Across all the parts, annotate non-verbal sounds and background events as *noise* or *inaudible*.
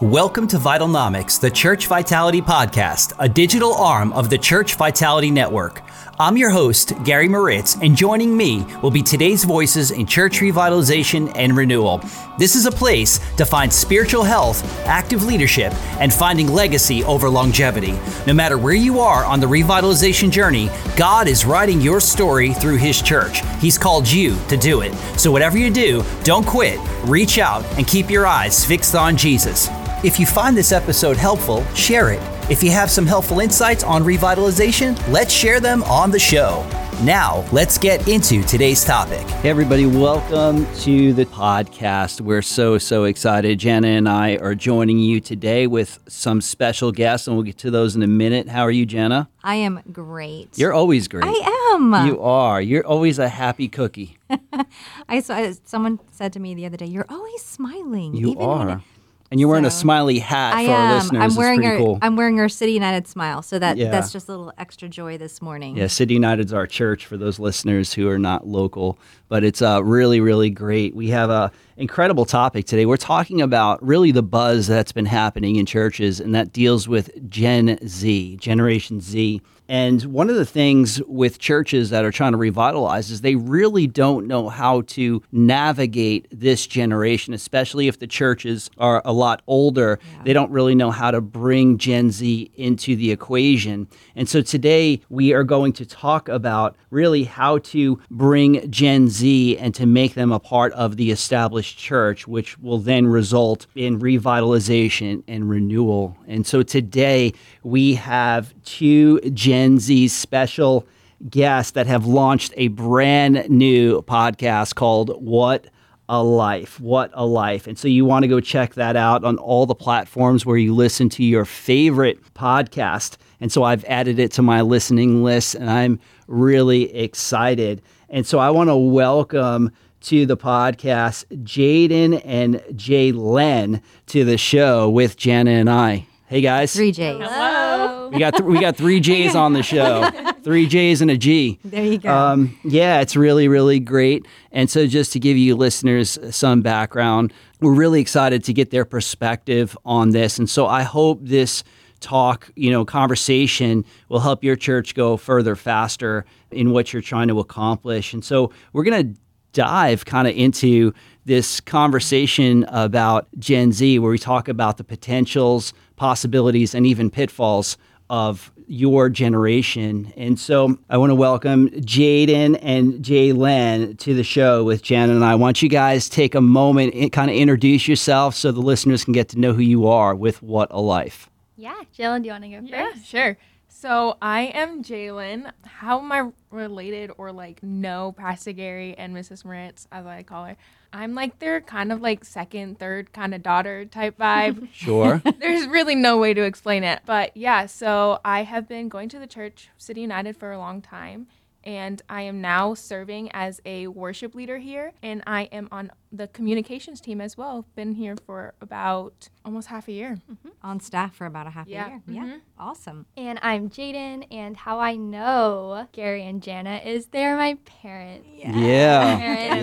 Welcome to Vitalnomics, the Church Vitality Podcast, a digital arm of the Church Vitality Network. I'm your host, Gary Moritz, and joining me will be today's voices in church revitalization and renewal. This is a place to find spiritual health, active leadership, and finding legacy over longevity. No matter where you are on the revitalization journey, God is writing your story through His church. He's called you to do it. So, whatever you do, don't quit, reach out, and keep your eyes fixed on Jesus. If you find this episode helpful, share it. If you have some helpful insights on revitalization, let's share them on the show. Now, let's get into today's topic. Hey, everybody, welcome to the podcast. We're so, so excited. Jana and I are joining you today with some special guests, and we'll get to those in a minute. How are you, Jana? I am great. You're always great. I am. You are. You're always a happy cookie. *laughs* I saw someone said to me the other day, "You're always smiling." You are. And you're wearing so, a smiley hat I for am. our listeners. I'm wearing our cool. I'm wearing our City United smile, so that yeah. that's just a little extra joy this morning. Yeah, City United's our church for those listeners who are not local, but it's uh, really really great. We have a incredible topic today. We're talking about really the buzz that's been happening in churches, and that deals with Gen Z, Generation Z. And one of the things with churches that are trying to revitalize is they really don't know how to navigate this generation, especially if the churches are a lot older. Yeah. They don't really know how to bring Gen Z into the equation. And so today we are going to talk about really how to bring Gen Z and to make them a part of the established church, which will then result in revitalization and renewal. And so today we have two Gen Z special guests that have launched a brand new podcast called What a Life. What a Life. And so you want to go check that out on all the platforms where you listen to your favorite podcast. And so I've added it to my listening list and I'm really excited. And so I want to welcome to the podcast Jaden and Jaelyn to the show with Jana and I. Hey guys. Three J's. Hello. We got th- we got three J's on the show. *laughs* Three J's and a G. There you go. Um, yeah, it's really really great. And so, just to give you listeners some background, we're really excited to get their perspective on this. And so, I hope this talk, you know, conversation will help your church go further faster in what you're trying to accomplish. And so, we're going to dive kind of into this conversation about Gen Z, where we talk about the potentials, possibilities, and even pitfalls of your generation. And so I want to welcome Jaden and Jaelyn to the show with Jan and I. I want you guys take a moment and kind of introduce yourself so the listeners can get to know who you are with What a Life. Yeah, Jaelyn, do you want to go first? Yeah, sure. So I am Jaelyn. How am I related or like know Pastor Gary and Mrs. Moritz, as I call her? I'm like their kind of like second, third kind of daughter type vibe. *laughs* sure. *laughs* There's really no way to explain it. But yeah, so I have been going to the church, City United, for a long time and I am now serving as a worship leader here, and I am on the communications team as well. Been here for about almost half a year. Mm-hmm. On staff for about a half yeah. a year. Mm-hmm. Yeah, awesome. And I'm Jaden, and how I know Gary and Jana is they're my parents. Yeah. yeah. Parents.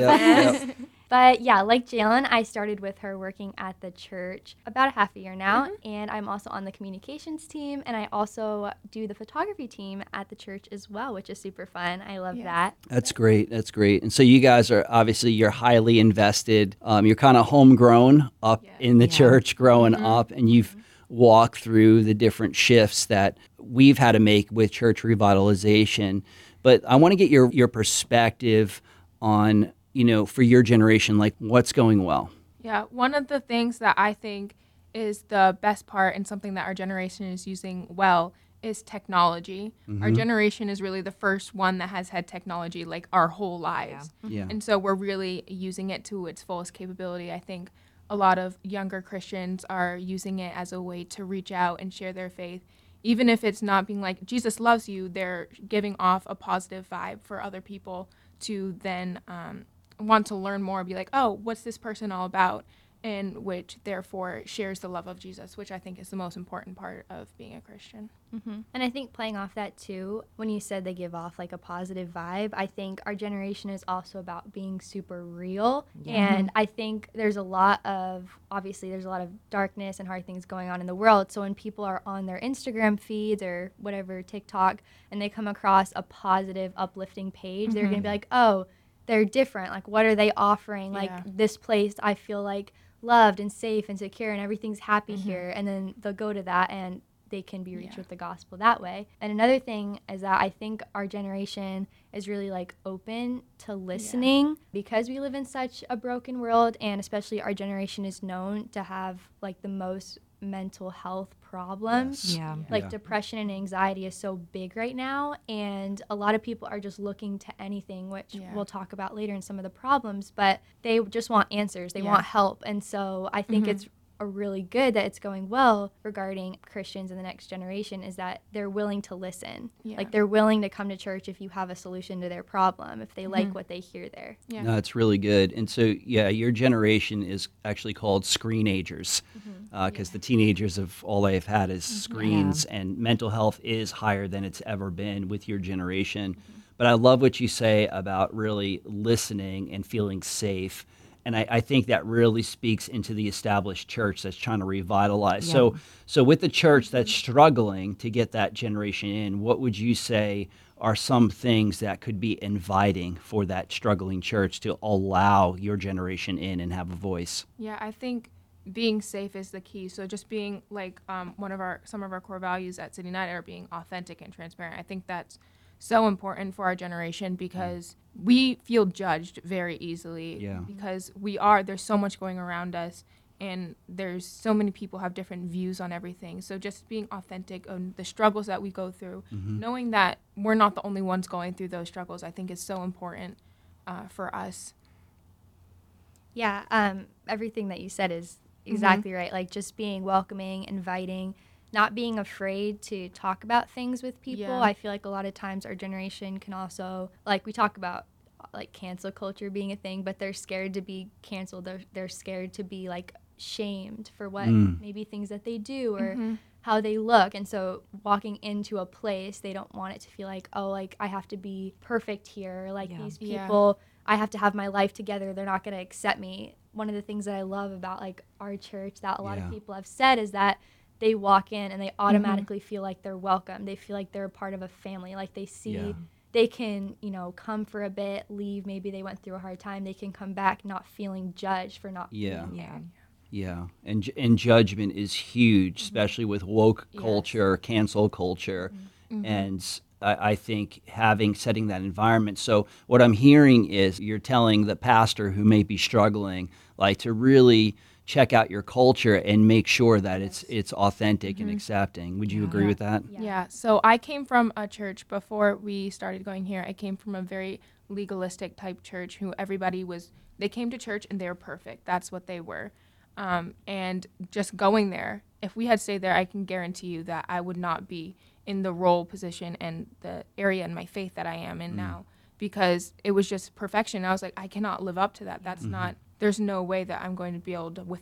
Yep, yep. *laughs* But yeah, like Jaelyn, I started with her working at the church about a half a year now, mm-hmm. and I'm also on the communications team, and I also do the photography team at the church as well, which is super fun. I love that. That's great. That's great. And so you guys are obviously you're highly invested. Um, you're kind of homegrown up yeah. in the yeah. church, growing mm-hmm. up, and you've mm-hmm. walked through the different shifts that we've had to make with church revitalization. But I want to get your your perspective on you know, for your generation, like what's going well? Yeah, one of the things that I think is the best part and something that our generation is using well is technology. Mm-hmm. Our generation is really the first one that has had technology like our whole lives. Yeah. yeah. And so we're really using it to its fullest capability. I think a lot of younger Christians are using it as a way to reach out and share their faith. Even if it's not being like, Jesus loves you, they're giving off a positive vibe for other people to then um, want to learn more, be like, oh, what's this person all about? and which therefore shares the love of Jesus, which I think is the most important part of being a Christian. Mm-hmm. And I think playing off that too, when you said they give off like a positive vibe, I think our generation is also about being super real. Yeah. And I think there's a lot of, obviously, there's a lot of darkness and hard things going on in the world. So when people are on their Instagram feeds or whatever, TikTok, and they come across a positive, uplifting page, they're going to be like, oh, they're different. Like, what are they offering? Like, Yeah. this place, I feel like loved and safe and secure and everything's happy mm-hmm. here. And then they'll go to that and they can be reached Yeah. with the gospel that way. And another thing is that I think our generation is really like open to listening because we live in such a broken world and especially our generation is known to have like the most mental health problems. Yes. Yeah. Like Yeah. depression and anxiety is so big right now, and a lot of people are just looking to anything, which Yeah. we'll talk about later in some of the problems. But they just want answers, they Yeah. want help, and so I think Mhm. it's a really good that it's going well regarding Christians in the next generation is that they're willing to listen. Yeah. Like they're willing to come to church if you have a solution to their problem, if they mm-hmm. like Mhm. what they hear there. Yeah. No, it's really good. And so, yeah, your generation is actually called screenagers mm-hmm. uh, because the teenagers of all they've had is mm-hmm. screens, and mental health is higher than it's ever been with your generation. But I love what you say about really listening and feeling safe. And I, I think that really speaks into the established church that's trying to revitalize. So, so with the church that's struggling to get that generation in, what would you say are some things that could be inviting for that struggling church to allow your generation in and have a voice? Yeah, I think being safe is the key. So just being like um, one of our some of our core values at City United are being authentic and transparent. I think that's so important for our generation because we feel judged very easily. Yeah. Because we are there's so much going around us and there's so many people have different views on everything. So just being authentic on the struggles that we go through, knowing that we're not the only ones going through those struggles, I think is so important uh, for us. Yeah, um, everything that you said is exactly right. Like just being welcoming, inviting, not being afraid to talk about things with people. Yeah. I feel like a lot of times our generation can also like we talk about like cancel culture being a thing, but they're scared to be canceled. They're they're scared to be like shamed for what Mm. maybe things that they do or Mm-hmm. how they look. And so walking into a place, they don't want it to feel like, oh, like I have to be perfect here. Like Yeah. these Yeah. people, I have to have my life together. They're not going to accept me. One of the things that I love about like our church that a lot Yeah. of people have said is that they walk in and they Mm-hmm. automatically feel like they're welcome. They feel like they're a part of a family. Like they see Yeah. they can, you know, come for a bit, leave. Maybe they went through a hard time. They can come back not feeling judged for not Yeah. being Yeah. there. Yeah, and ju- and judgment is huge, mm-hmm. especially with woke Yes. culture, cancel culture, mm-hmm. Mm-hmm. and I think having setting that environment. So what I'm hearing is you're telling the pastor who may be struggling, like to really check out your culture and make sure that it's it's authentic and mm-hmm. accepting. Would you agree Yeah. with that? Yeah. Yeah. So I came from a church before we started going here. I came from a very legalistic type church who everybody was, they came to church and they were perfect. That's what they were. Um, and just going there, if we had stayed there, I can guarantee you that I would not be in the role, position, and the area in my faith that I am in mm. now because it was just perfection. I was like, I cannot live up to that. That's mm-hmm. not, there's no way that I'm going to be able to with,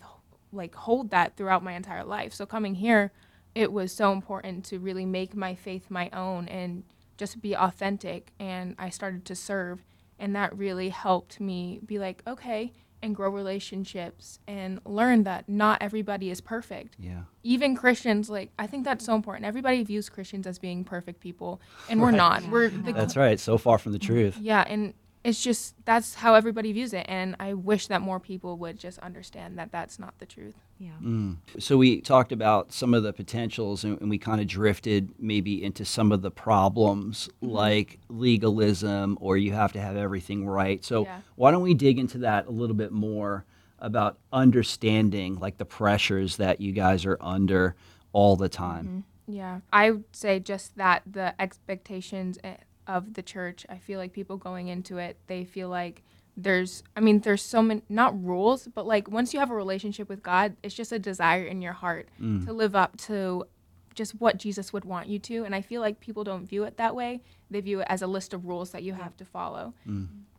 like, hold that throughout my entire life. So coming here, it was so important to really make my faith my own and just be authentic. And I started to serve, and that really helped me be like, okay, and grow relationships and learn that not everybody is perfect. Yeah. Even Christians, like, I think that's so important. Everybody views Christians as being perfect people, and we're not. We're the That's right. So far from the mm-hmm. truth. yeah, and it's just that's how everybody views it, and I wish that more people would just understand that that's not the truth. Yeah. Mm. So we talked about some of the potentials, and, and we kind of drifted maybe into some of the problems, like legalism, or you have to have everything right. So Yeah. why don't we dig into that a little bit more about understanding, like the pressures that you guys are under all the time? Yeah, I would say just that the expectations eh, of the church. I feel like people going into it, they feel like there's, I mean, there's so many, not rules, but like once you have a relationship with God, it's just a desire in your heart to live up to just what Jesus would want you to. And I feel like people don't view it that way. They view it as a list of rules that you have to follow.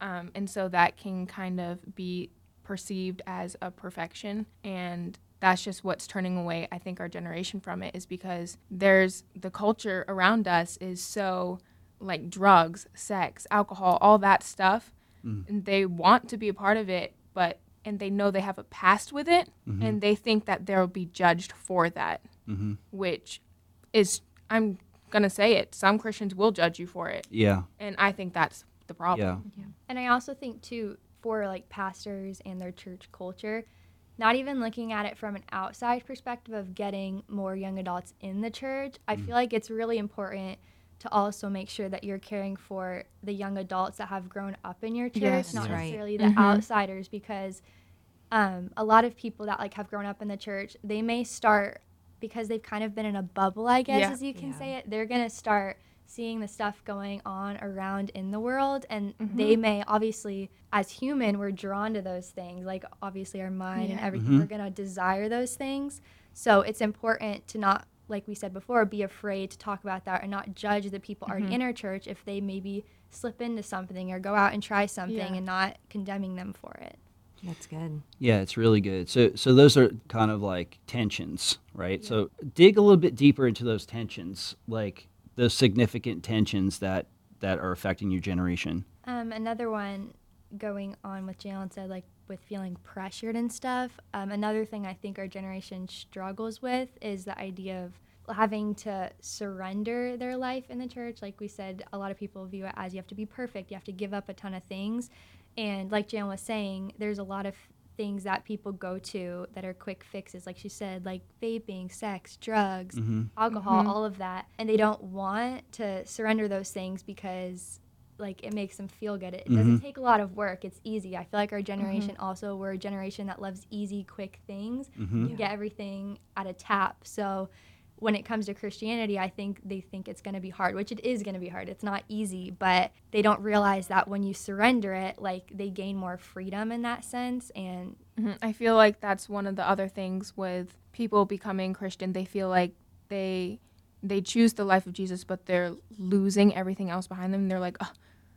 Um, and so that can kind of be perceived as a perfection and that's just what's turning away i think our generation from it is because there's the culture around us is so like drugs sex alcohol all that stuff. Mm. And they want to be a part of it but and they know they have a past with it mm-hmm. and they think that they'll be judged for that mm-hmm. which is i'm gonna say it some christians will judge you for it. Yeah. and i think that's the problem. Yeah. And I also think too for like pastors and their church culture, not even looking at it from an outside perspective of getting more young adults in the church, I mm. feel like it's really important to also make sure that you're caring for the young adults that have grown up in your church, Yes. not That's right. necessarily the outsiders because um, a lot of people that like have grown up in the church, they may start because they've kind of been in a bubble, I guess, Yeah. as you can Yeah. say it. They're gonna start seeing the stuff going on around in the world, and Mm-hmm. they may obviously, as human, we're drawn to those things. Like obviously, our mind and Yeah. everything, we're gonna desire those things. So it's important to not, like we said before, be afraid to talk about that and not judge the people Mm-hmm. already in our church if they maybe slip into something or go out and try something Yeah. and not condemning them for it. That's good. Yeah, it's really good. So so those are kind of like tensions, right? So dig a little bit deeper into those tensions, like those significant tensions that that are affecting your generation. Um, another one going on with Jaelyn said, like with feeling pressured and stuff. Um, another thing I think our generation struggles with is the idea of having to surrender their life in the church. Like we said, a lot of people view it as you have to be perfect, you have to give up a ton of things. And like Jaelyn was saying, there's a lot of things that people go to that are quick fixes, like she said, like vaping, sex, drugs, alcohol, all of that. And they don't want to surrender those things because like it makes them feel good. It, it doesn't mm-hmm. take a lot of work. It's easy. I feel like our mm-hmm. generation also we're a generation that loves easy, quick things. Mm-hmm. You can get everything at a tap. So when it comes to Christianity, I think they think it's going to be hard, which it is going to be hard. It's not easy, but they don't realize that when you surrender it, like they gain more freedom in that sense. And Mhm. I feel like that's one of the other things with people becoming Christian. They feel like they they choose the life of Jesus, but they're losing everything else behind them. They're like, oh,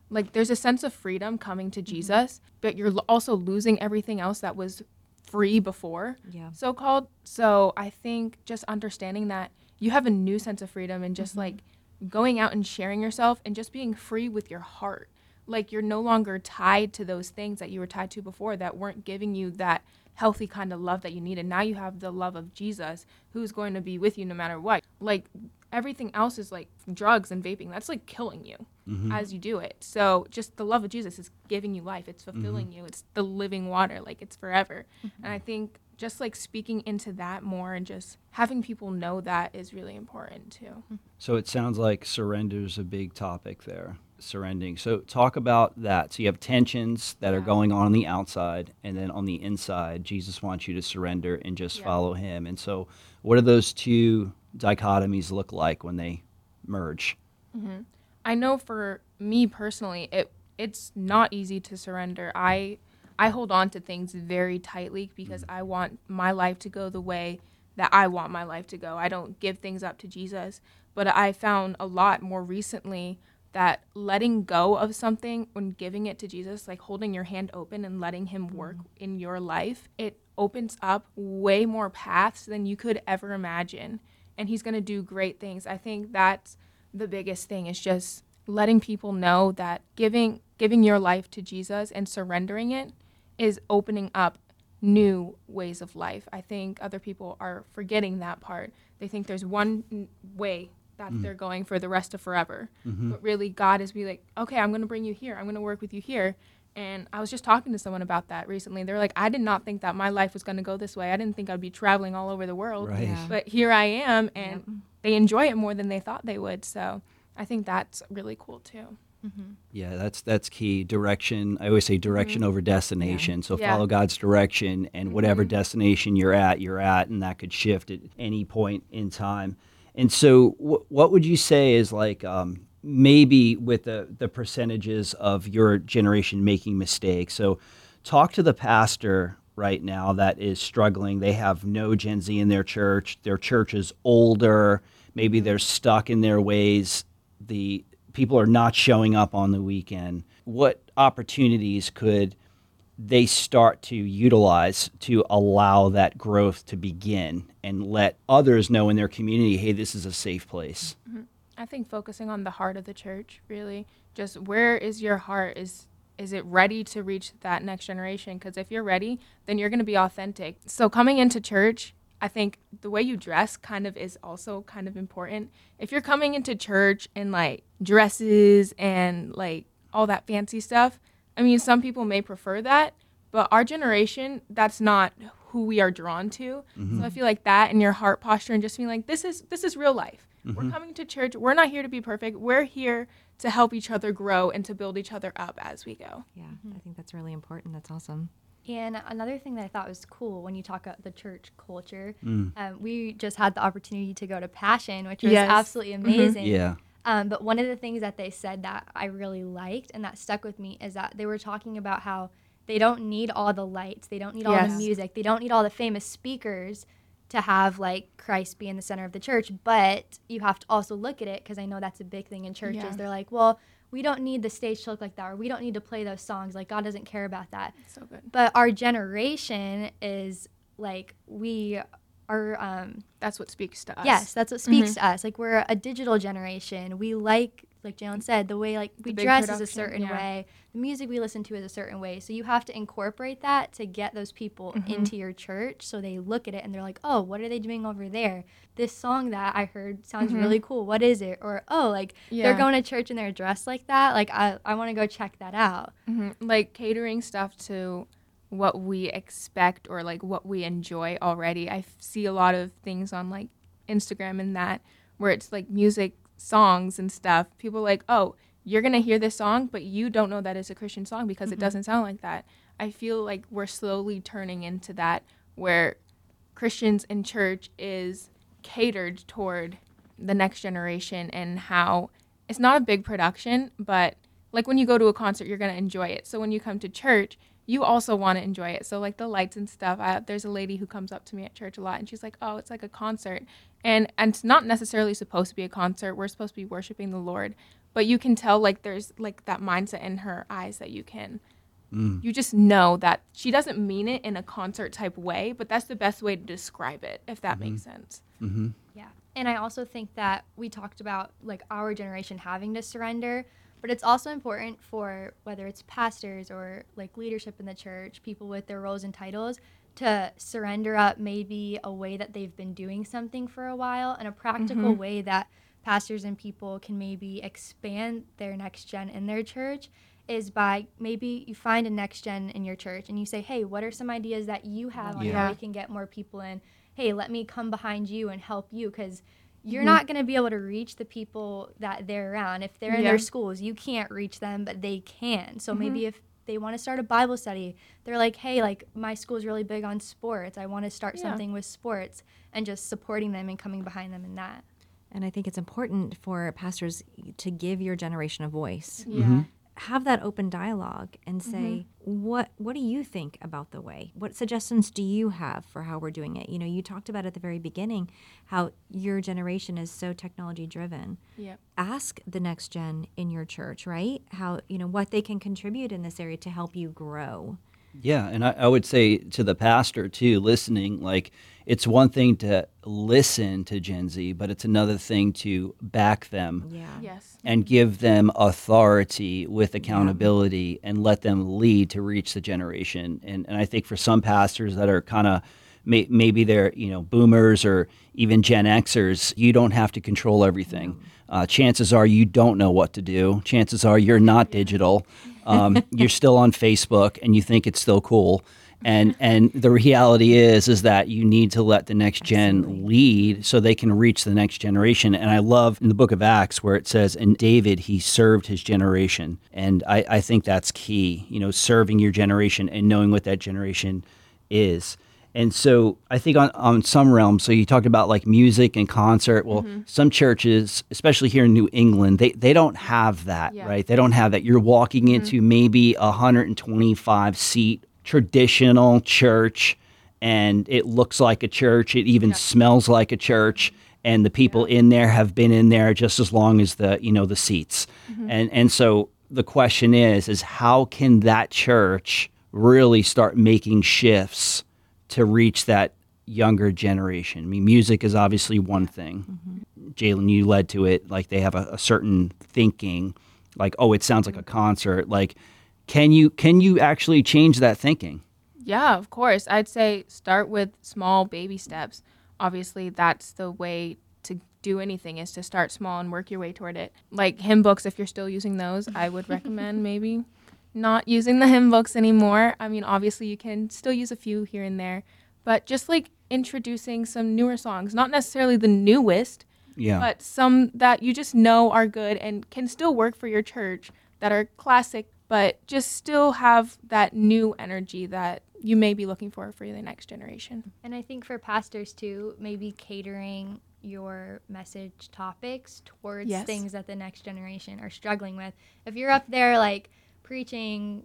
like there's a sense of freedom coming to mm-hmm. Jesus, but you're also losing everything else that was free before, Yeah. so called. So I think just understanding that you have a new sense of freedom and just mm-hmm. like going out and sharing yourself and just being free with your heart. Like you're no longer tied to those things that you were tied to before that weren't giving you that healthy kind of love that you needed. Now you have the love of Jesus who's going to be with you no matter what. Like everything else is like drugs and vaping. That's like killing you mm-hmm. as you do it. So just the love of Jesus is giving you life. It's fulfilling mm-hmm. you. It's the living water. Like it's forever. Mm-hmm. And I think just like speaking into that more and just having people know that is really important too. So it sounds like surrender is a big topic there. Surrendering. So talk about that. So you have tensions that are going on on the outside, and then on the inside, Jesus wants you to surrender and just Yeah. follow Him. And so, what do those two dichotomies look like when they merge? Mm-hmm. I know for me personally, it it's not easy to surrender. I I hold on to things very tightly because mm. I want my life to go the way that I want my life to go. I don't give things up to Jesus, but I found a lot more recently that letting go of something when giving it to Jesus, like holding your hand open and letting him mm-hmm. work in your life, it opens up way more paths than you could ever imagine. And he's going to do great things. I think that's the biggest thing is just letting people know that giving giving your life to Jesus and surrendering it is opening up new ways of life. I think other people are forgetting that part. They think there's one way that mm. they're going for the rest of forever. Mm-hmm. But really God is be like, "Okay, I'm going to bring you here. I'm going to work with you here." And I was just talking to someone about that recently. They're like, "I did not think that my life was going to go this way. I didn't think I'd be traveling all over the world." Right. Yeah. But here I am and they enjoy it more than they thought they would. So, I think that's really cool too. Mm-hmm. Yeah, that's that's key. Direction. I always say direction mm-hmm. over destination. So Yeah. follow God's direction, and whatever destination you're at, you're at, and that could shift at any point in time. And so, wh- what would you say is like um, maybe with the the percentages of your generation making mistakes? So, talk to the pastor right now that is struggling. They have no Gen Z in their church. Their church is older. Maybe they're stuck in their ways. The people are not showing up on the weekend. What opportunities could they start to utilize to allow that growth to begin and let others know in their community, hey, this is a safe place. Mm-hmm. I think focusing on the heart of the church, really, just where is your heart? Is is it ready to reach that next generation? Because if you're ready, then you're going to be authentic. So coming into church, I think the way you dress kind of is also kind of important. If you're coming into church in like dresses and like all that fancy stuff, I mean, some people may prefer that, but our generation, that's not who we are drawn to. So I feel like that and your heart posture and just being like, this is this is real life. We're coming to church. We're not here to be perfect. We're here to help each other grow and to build each other up as we go. Yeah, I think that's really important. That's awesome. And another thing that I thought was cool when you talk about the church culture, Mm. um, we just had the opportunity to go to Passion, which was Yes. absolutely amazing. Yeah. Um, but one of the things that they said that I really liked and that stuck with me is that they were talking about how they don't need all the lights, they don't need all the music, they don't need all the famous speakers to have like Christ be in the center of the church. But you have to also look at it because I know that's a big thing in churches. Yeah. They're like, well, we don't need the stage to look like that, or we don't need to play those songs. Like God doesn't care about that. So good. But our generation is like we are um, That's what speaks to us. Yes, that's what speaks to us. Like we're a digital generation. We like, like Jaelyn said, the way like we dress is a certain yeah. way. The music we listen to is a certain way. So you have to incorporate that to get those people Mm-hmm. into your church. So they look at it and they're like, oh, what are they doing over there? This song that I heard sounds really cool. What is it? Or oh, like Mm-hmm. Yeah. they're going to church and they're dressed like that. Like I, I want to go check that out. hmm Like catering stuff to what we expect or like what we enjoy already. I f- see a lot of things on like Instagram and that where it's like music songs and stuff. People like, oh, you're gonna hear this song, but you don't know that it's a Christian song because it mm-hmm. doesn't sound like that. I feel like we're slowly turning into that where Christians in church is catered toward the next generation and how it's not a big production, but like when you go to a concert, you're going to enjoy it. So when you come to church, you also want to enjoy it. So like the lights and stuff. I, there's a lady who comes up to me at church a lot, and she's like, "Oh, it's like a concert," and and it's not necessarily supposed to be a concert. We're supposed to be worshiping the Lord, but you can tell like there's like that mindset in her eyes that you can. Mm. You just know that she doesn't mean it in a concert type way, but that's the best way to describe it, if that makes mm-hmm. sense. Mm-hmm. Yeah. And I also think that we talked about like our generation having to surrender, but it's also important for whether it's pastors or like leadership in the church, people with their roles and titles to surrender up maybe a way that they've been doing something for a while and a practical mm-hmm. way that pastors and people can maybe expand their next gen in their church is by maybe you find a next gen in your church and you say, hey, what are some ideas that you have on Yeah. how we can get more people in? Hey, let me come behind you and help you because you're Mm-hmm. not going to be able to reach the people that they're around. If they're in Yeah. their schools, you can't reach them, but they can. So Mm-hmm. maybe if they want to start a Bible study, they're like, hey, like my school is really big on sports. I want to start Yeah. something with sports and just supporting them and coming behind them in that. And I think it's important for pastors to give your generation a voice. Yeah. Have that open dialogue and mm-hmm. say, what what do you think about the way? What suggestions do you have for how we're doing it? You know, you talked about at the very beginning how your generation is so technology driven. Yep. Ask the next gen in your church, right? How, you know, what they can contribute in this area to help you grow. Yeah, and I, I would say to the pastor too, listening, like it's one thing to listen to Gen Z, but it's another thing to back them Yeah. Yes. and give them authority with accountability and let them lead to reach the generation. And, and I think for some pastors that are kind of may, maybe they're you know boomers or even Gen Xers, you don't have to control everything. Uh, chances are you don't know what to do. Chances are you're not digital. Um, *laughs* you're still on Facebook and you think it's still cool. And and the reality is is that you need to let the next gen lead so they can reach the next generation. And I love in the book of Acts where it says, "In David he served his generation," and I, I think that's key. You know, serving your generation and knowing what that generation is. And so I think on, on some realms, so you talked about like music and concert. Well, mm-hmm. some churches, especially here in New England, they, they don't have that, Yeah. right? They don't have that. You're walking mm-hmm. into maybe a 125 seat traditional church and it looks like a church. It even smells like a church. And the people in there have been in there just as long as the, you know, the seats. Mm-hmm. And, and so the question is, is how can that church really start making shifts to reach that younger generation? I mean, music is obviously one thing. Mm-hmm. Jaelyn, you led to it. Like they have a, a certain thinking, like oh, it sounds like a concert. Like, can you can you actually change that thinking? Yeah, of course. I'd say start with small baby steps. Obviously, that's the way to do anything is to start small and work your way toward it. Like hymn books, if you're still using those, I would recommend *laughs* maybe not using the hymn books anymore. I mean, obviously, you can still use a few here and there, but just like introducing some newer songs, not necessarily the newest, Yeah. but some that you just know are good and can still work for your church that are classic, but just still have that new energy that you may be looking for for the next generation. And I think for pastors too, maybe catering your message topics towards Yes. things that the next generation are struggling with. If you're up there like preaching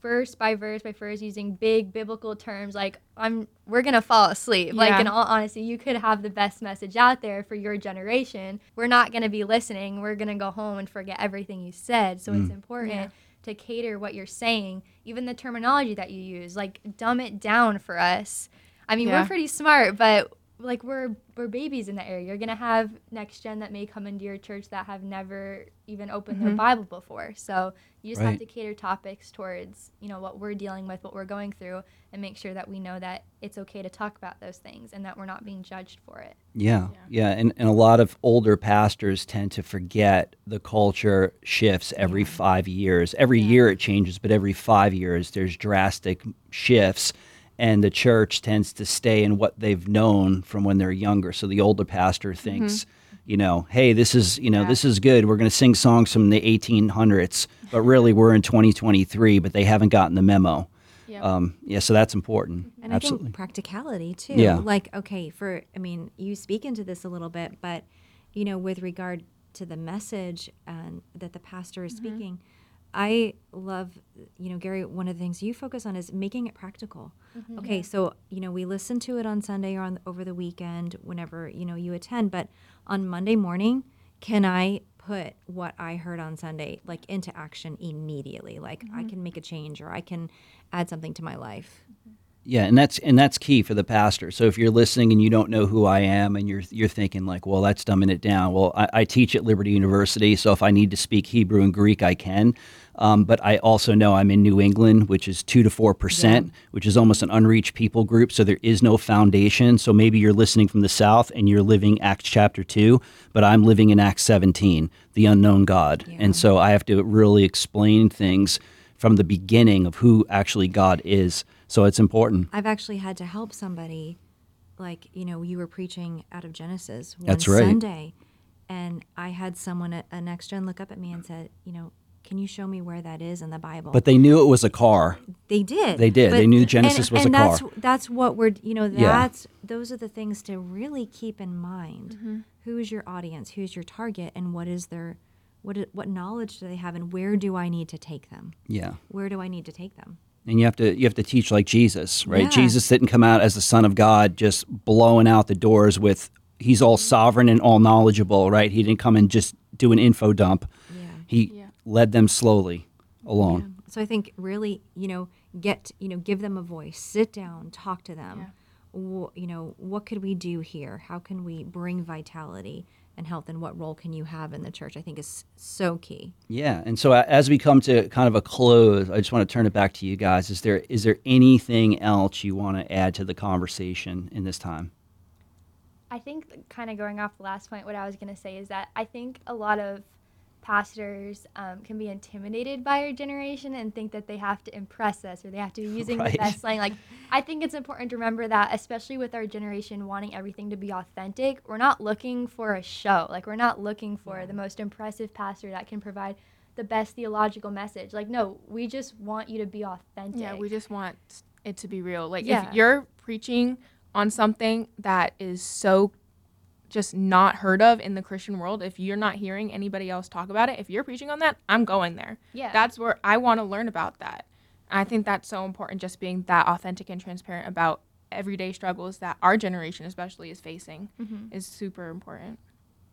verse by verse by verse using big biblical terms like I'm we're going to fall asleep. Like in all honesty, you could have the best message out there for your generation. We're not going to be listening. We're going to go home and forget everything you said. So it's mm. important Yeah. to cater what you're saying, even the terminology that you use, like dumb it down for us. I mean, Yeah. we're pretty smart, but like we're we're babies in that area. You're gonna have next gen that may come into your church that have never even opened their mm-hmm. Bible before. So you just Right. have to cater topics towards you know what we're dealing with, what we're going through, and make sure that we know that it's okay to talk about those things and that we're not being judged for it. Yeah, yeah, and, and a lot of older pastors tend to forget the culture shifts every five years. Every year it changes, but every five years there's drastic shifts, and the church tends to stay in what they've known from when they're younger. So the older pastor mm-hmm. thinks, you know, hey, this is you know Yeah. this is good. We're going to sing songs from the 1800s, but really we're in 2023, but they haven't gotten the memo. Yep. Um, yeah, so that's important. And Absolutely. I think practicality too. Yeah. Like, okay, for, I mean, you speak into this a little bit, but, you know, with regard to the message and that the pastor is mm-hmm. speaking, I love, you know, Gary, one of the things you focus on is making it practical. Mm-hmm. Okay, so, you know, we listen to it on Sunday or on over the weekend, whenever, you know, you attend, but on Monday morning, can I put what I heard on Sunday like into action immediately? Like I mm-hmm. can make a change or I can add something to my life. Mm-hmm. Yeah, and that's and that's key for the pastor. So if you're listening and you don't know who I am, and you're you're thinking like, well, that's dumbing it down. Well, I, I teach at Liberty University, so if I need to speak Hebrew and Greek, I can. Um, but I also know I'm in New England, which is two to four percent, which is almost an unreached people group. So there is no foundation. So maybe you're listening from the South and you're living Acts chapter two, but I'm living in Acts 17, the unknown God, and so I have to really explain things from the beginning of who actually God is. So it's important. I've actually had to help somebody, like you know, you were preaching out of Genesis one That's right. Sunday, and I had someone at a next gen look up at me and said, you know, can you show me where that is in the Bible? But they knew it was a car. they did. They did. They knew Genesis and, was and a that's, car. That's what we're, you know, Yeah. that's those are the things to really keep in mind. Mm-hmm. Who is your audience? Who's your target? And what is their, what what knowledge do they have? And where do I need to take them? Yeah. Where do I need to take them? And you have to you have to teach like Jesus, right? Yeah. Jesus didn't come out as the Son of God just blowing out the doors with he's all sovereign and all knowledgeable, right? He didn't come and just do an info dump. Yeah. He Yeah. led them slowly along. So I think really, you know, get, you know, give them a voice, sit down, talk to them. Wh- you know, what could we do here? How can we bring vitality and health and what role can you have in the church? I think is so key. Yeah, and so as we come to kind of a close, I just want to turn it back to you guys. Is there is there anything else you want to add to the conversation in this time? I think, kind of going off the last point, what I was going to say is that I think a lot of pastors um, can be intimidated by our generation and think that they have to impress us or they have to be *laughs* using Right. the best slang. Like, I think it's important to remember that, especially with our generation wanting everything to be authentic, we're not looking for a show. Like, we're not looking for the most impressive pastor that can provide the best theological message. Like, no, we just want you to be authentic. Yeah, we just want it to be real. Like Yeah. if you're preaching on something that is so just not heard of in the Christian world, if you're not hearing anybody else talk about it, if you're preaching on that, I'm going there. Yeah. That's where I want to learn about that. I think that's so important just being that authentic and transparent about everyday struggles that our generation especially is facing mm-hmm. is super important.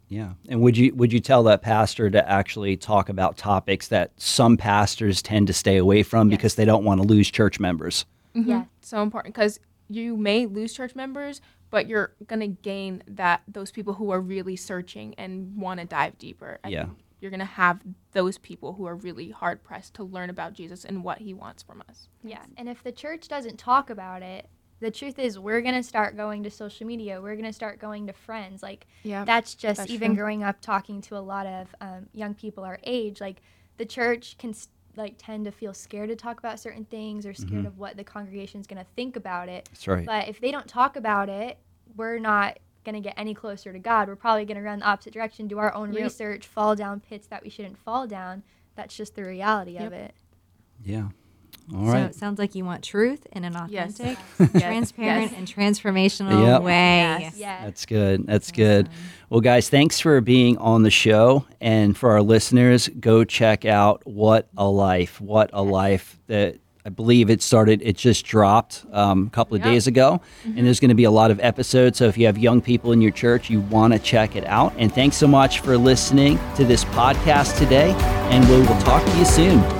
Yeah. And would you would you tell that pastor to actually talk about topics that some pastors tend to stay away from because they don't want to lose church members? Mm-hmm. Yeah. So important because you may lose church members, but you're gonna gain that those people who are really searching and want to dive deeper. I Yeah. think You're gonna have those people who are really hard pressed to learn about Jesus and what He wants from us. Yeah. And if the church doesn't talk about it, the truth is we're going to start going to social media. We're going to start going to friends. Like Yeah. that's just that's even true. growing up talking to a lot of um, young people our age. Like the church can s- like tend to feel scared to talk about certain things or scared mm-hmm. of what the congregation's going to think about it. That's right. But if they don't talk about it, we're not going to get any closer to God. We're probably going to run the opposite direction, do our own Yep. research, fall down pits that we shouldn't fall down. That's just the reality Yep. of it. yeah. All So right. it sounds like you want truth in an authentic, *laughs* Yes. transparent, Yes. and transformational Yep. way. Yes. Yeah. That's good. That's good. Well, guys, thanks for being on the show. And for our listeners, go check out What a Life. What a Life that I believe it started, it just dropped um, a couple of Yeah. days ago. And there's going to be a lot of episodes. So if you have young people in your church, you want to check it out. And thanks so much for listening to this podcast today. And we will talk to you soon.